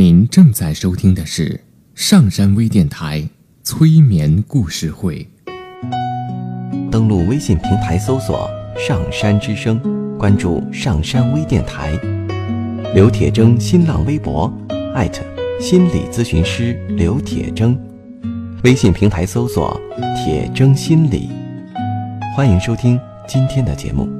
您正在收听的是上山微电台催眠故事会。登录微信平台搜索“上山之声”，关注上山微电台。刘铁铮新浪微博艾特心理咨询师刘铁铮，微信平台搜索“铁铮心理”。欢迎收听今天的节目。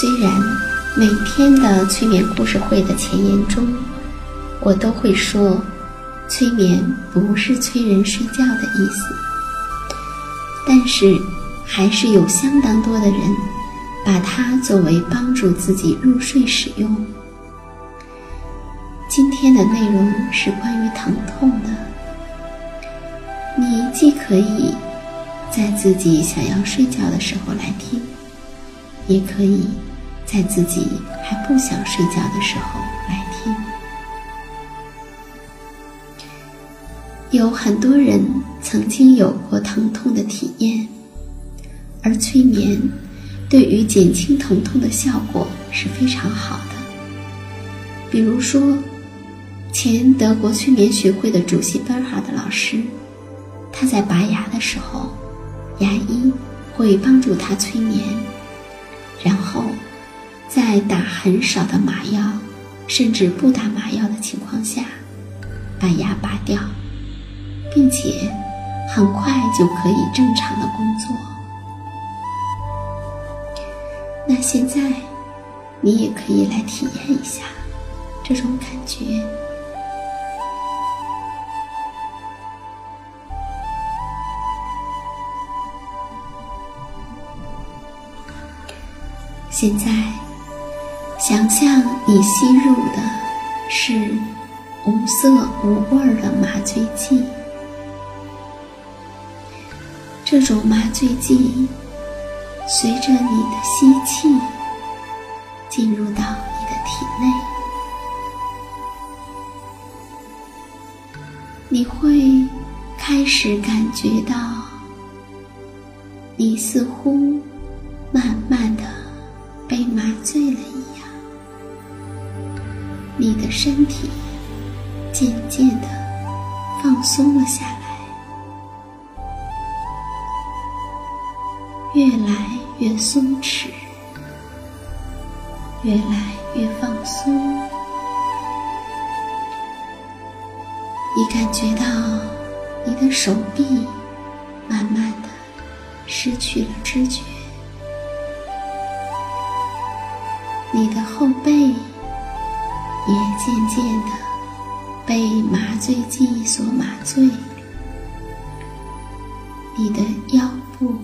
虽然每天的催眠故事会的前言中，我都会说，催眠不是催人睡觉的意思，但是还是有相当多的人把它作为帮助自己入睡使用。今天的内容是关于疼痛的，你既可以在自己想要睡觉的时候来听，也可以。在自己还不想睡觉的时候来听。有很多人曾经有过疼痛的体验，而催眠对于减轻疼痛的效果是非常好的。比如说，前德国催眠学会的主席 Bernhard 老师，他在拔牙的时候，牙医会帮助他催眠，然后。在打很少的麻药，甚至不打麻药的情况下，把牙拔掉，并且很快就可以正常的工作。那现在，你也可以来体验一下这种感觉。现在。想象你吸入的是无色无味的麻醉剂，这种麻醉剂随着你的吸气进入到你的体内，你会开始感觉到，你似乎慢慢的被麻醉了。身体渐渐的放松了下来，越来越松弛，越来越放松。你感觉到你的手臂慢慢的失去了知觉。你的后背也渐渐的被麻醉剂所麻醉，你的腰部，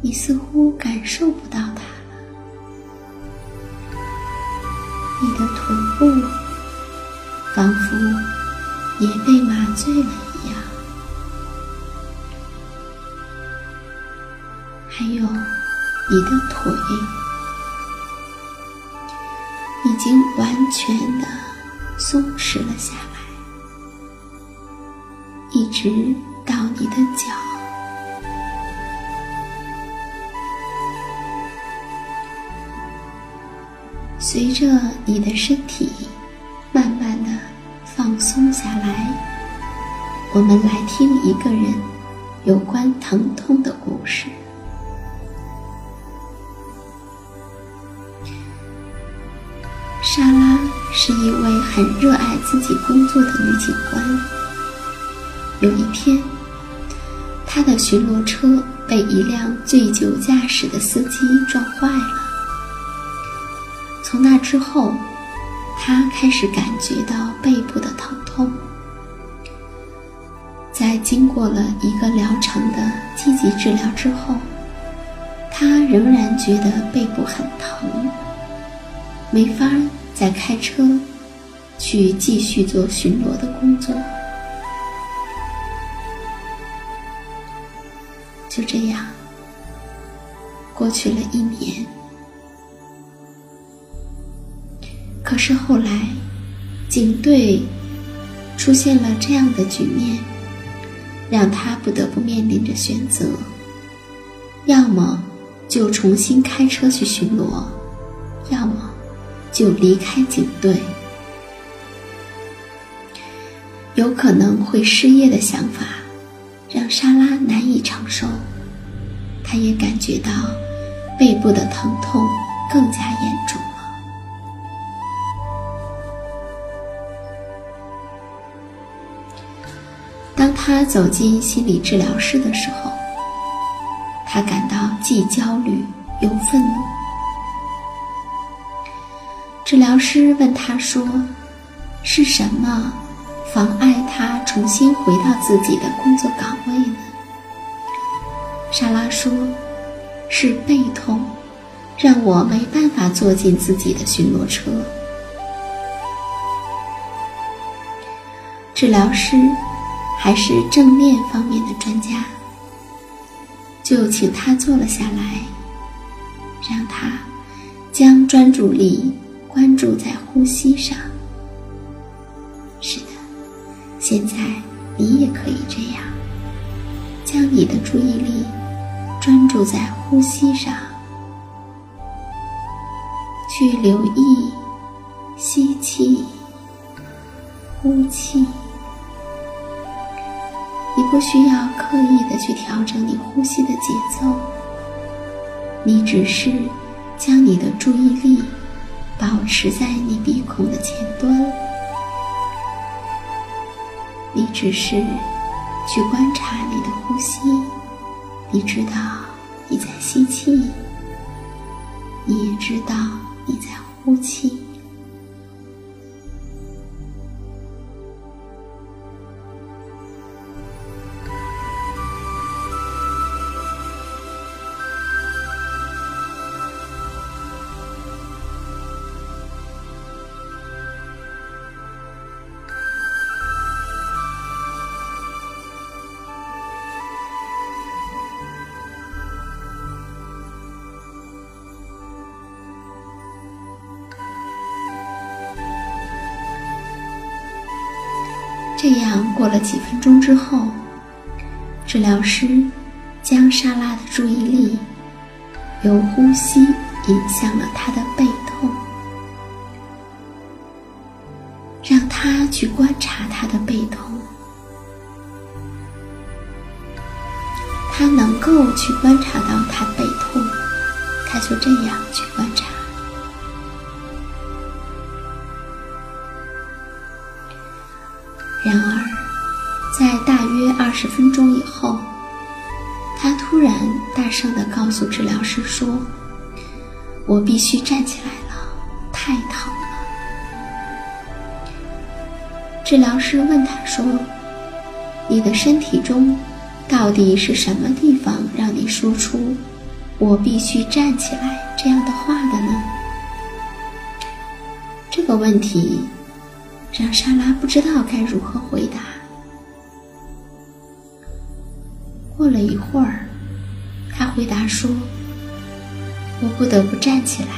你似乎感受不到它了，你的臀部仿佛也被麻醉了一样。还有你的腿，已经完全的松弛了下来，一直到你的脚。随着你的身体慢慢的放松下来，我们来听一个人有关疼痛的故事。莎拉是一位很热爱自己工作的女警官。有一天，她的巡逻车被一辆醉酒驾驶的司机撞坏了。从那之后，她开始感觉到背部的疼痛。在经过了一个疗程的积极治疗之后，她仍然觉得背部很疼。没法再开车去继续做巡逻的工作。就这样，过去了一年。可是后来，警队出现了这样的局面，让他不得不面临着选择：要么就重新开车去巡逻，要么……就离开警队，有可能会失业的想法，让莎拉难以承受。她也感觉到背部的疼痛更加严重了。当她走进心理治疗室的时候，她感到既焦虑又愤怒。治疗师问他说：“是什么妨碍他重新回到自己的工作岗位呢？”莎拉说：“是背痛，让我没办法坐进自己的巡逻车。”治疗师还是正面方面的专家，就请他坐了下来，让他将专注力。关注在呼吸上。是的，现在你也可以这样，将你的注意力专注在呼吸上，去留意吸气、呼气。你不需要刻意的去调整你呼吸的节奏，你只是将你的注意力。保持在你鼻孔的前端，你只是去观察你的呼吸。你知道你在吸气，你也知道你在呼气。这样过了几分钟之后，治疗师将莎拉的注意力由呼吸引向了她的背痛，让她去观察她的背痛。他能够去观察到她背痛，他就这样去观察。然而，在大约二十分钟以后，他突然大声地告诉治疗师说：“我必须站起来了，太疼了。”治疗师问他说：“你的身体中到底是什么地方让你说出‘我必须站起来’这样的话的呢？”这个问题让莎拉不知道该如何回答。过了一会儿，他回答说：“我不得不站起来，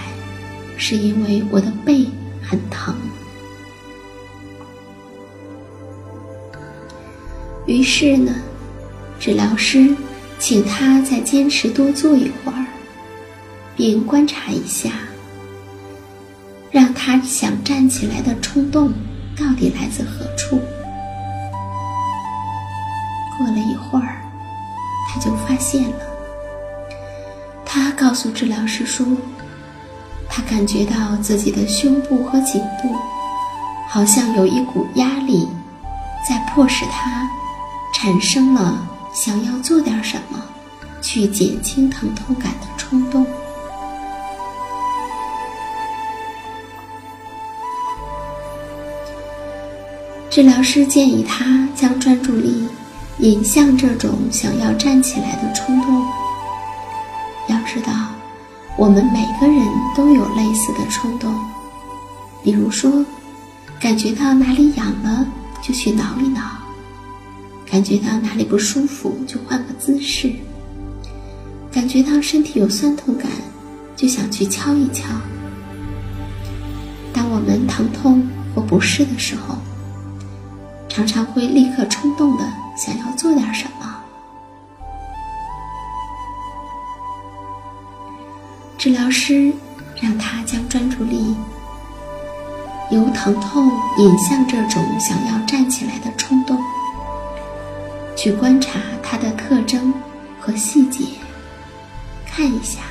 是因为我的背很疼。”于是呢，治疗师请他再坚持多坐一会儿，并观察一下，让他想站起来的冲动到底来自何处。过了一会儿。他就发现了，他告诉治疗师说，他感觉到自己的胸部和颈部好像有一股压力，在迫使他产生了想要做点什么去减轻疼痛感的冲动。治疗师建议他将专注力。引向这种想要站起来的冲动。要知道，我们每个人都有类似的冲动，比如说，感觉到哪里痒了就去挠一挠，感觉到哪里不舒服就换个姿势，感觉到身体有酸痛感就想去敲一敲。当我们疼痛或不适的时候，常常会立刻冲动的。想要做点什么？治疗师让他将专注力由疼痛引向这种想要站起来的冲动，去观察它的特征和细节，看一下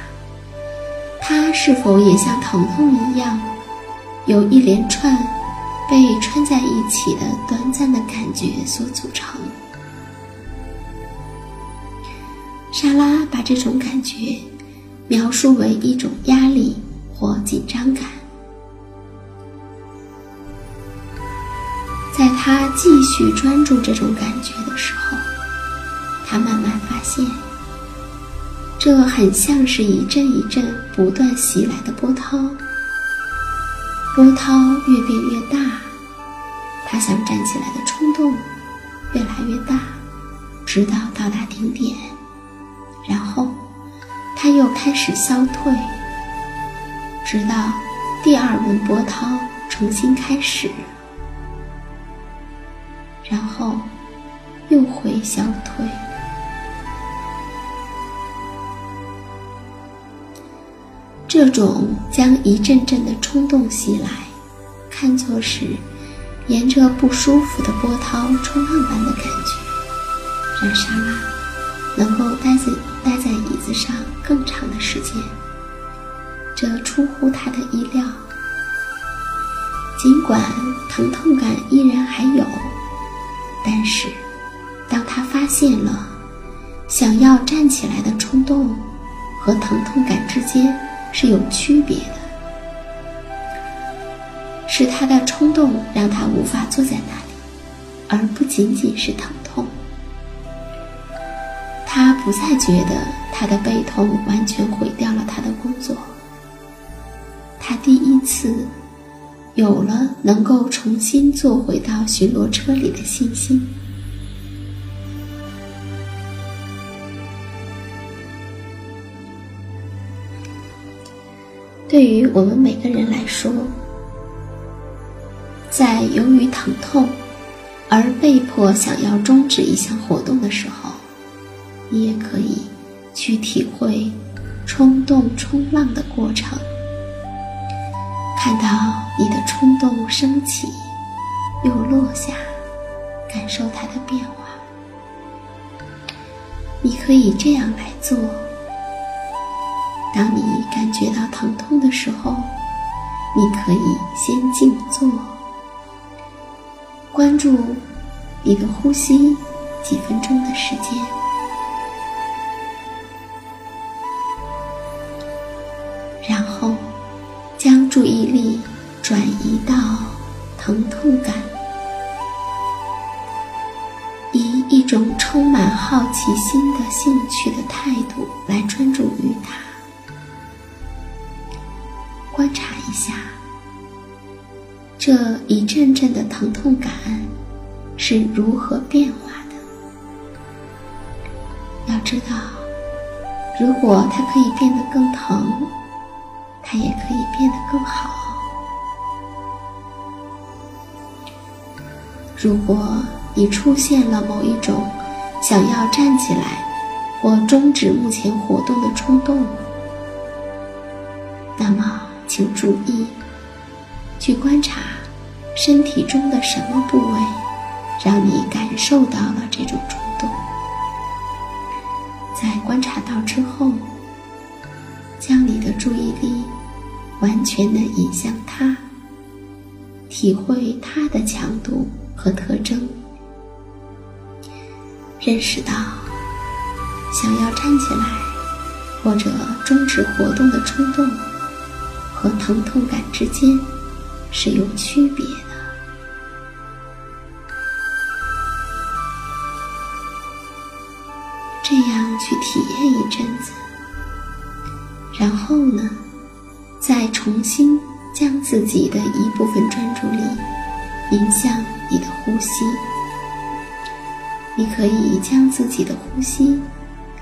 它是否也像疼痛一样，有一连串被穿在一起的短暂的感觉所组成。莎拉把这种感觉描述为一种压力或紧张感。在他继续专注这种感觉的时候，他慢慢发现，这很像是一阵一阵不断袭来的波涛。波涛越变越大，他想站起来的冲动越来越大，直到到达顶点。然后，他又开始消退，直到第二轮波涛重新开始，然后又会消退。这种将一阵阵的冲动袭来，看作是沿着不舒服的波涛冲浪般的感觉，让莎拉能够待在。待在椅子上更长的时间，这出乎他的意料。尽管疼痛感依然还有，但是当他发现了想要站起来的冲动和疼痛感之间是有区别的，是他的冲动让他无法坐在那里，而不仅仅是疼痛。他不再觉得他的背痛完全毁掉了他的工作。他第一次有了能够重新坐回到巡逻车里的信心。对于我们每个人来说，在由于疼痛而被迫想要终止一项活动的时候，你也可以去体会冲动冲浪的过程，看到你的冲动升起又落下，感受它的变化。你可以这样来做：当你感觉到疼痛的时候，你可以先静坐。关注你的呼吸，几分钟的时间。然后将注意力转移到疼痛感。以一种充满好奇心的兴趣的态度来专注于它。下这一阵阵的疼痛感是如何变化的。要知道，如果它可以变得更疼。它也可以变得更好。如果你出现了某一种想要站起来或终止目前活动的冲动，那么请注意，去观察身体中的什么部位让你感受到了这种冲动。在观察到之后，将你的注意力。完全的引向它，体会它的强度和特征，认识到想要站起来或者终止活动的冲动和疼痛感之间是有区别的。这样去体验一阵子，然后呢？再重新将自己的一部分专注力引向你的呼吸。你可以将自己的呼吸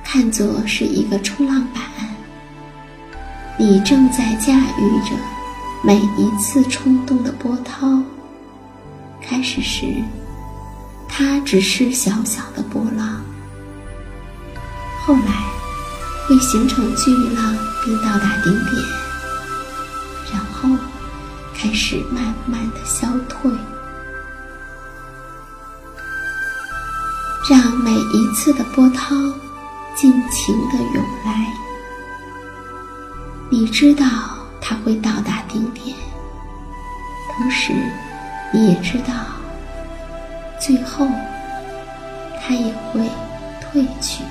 看作是一个冲浪板，你正在驾驭着每一次冲动的波涛。开始时，它只是小小的波浪，后来会形成巨浪，并到达顶点。然后，开始慢慢的消退，让每一次的波涛尽情的涌来。你知道它会到达顶点，同时你也知道，最后它也会退去。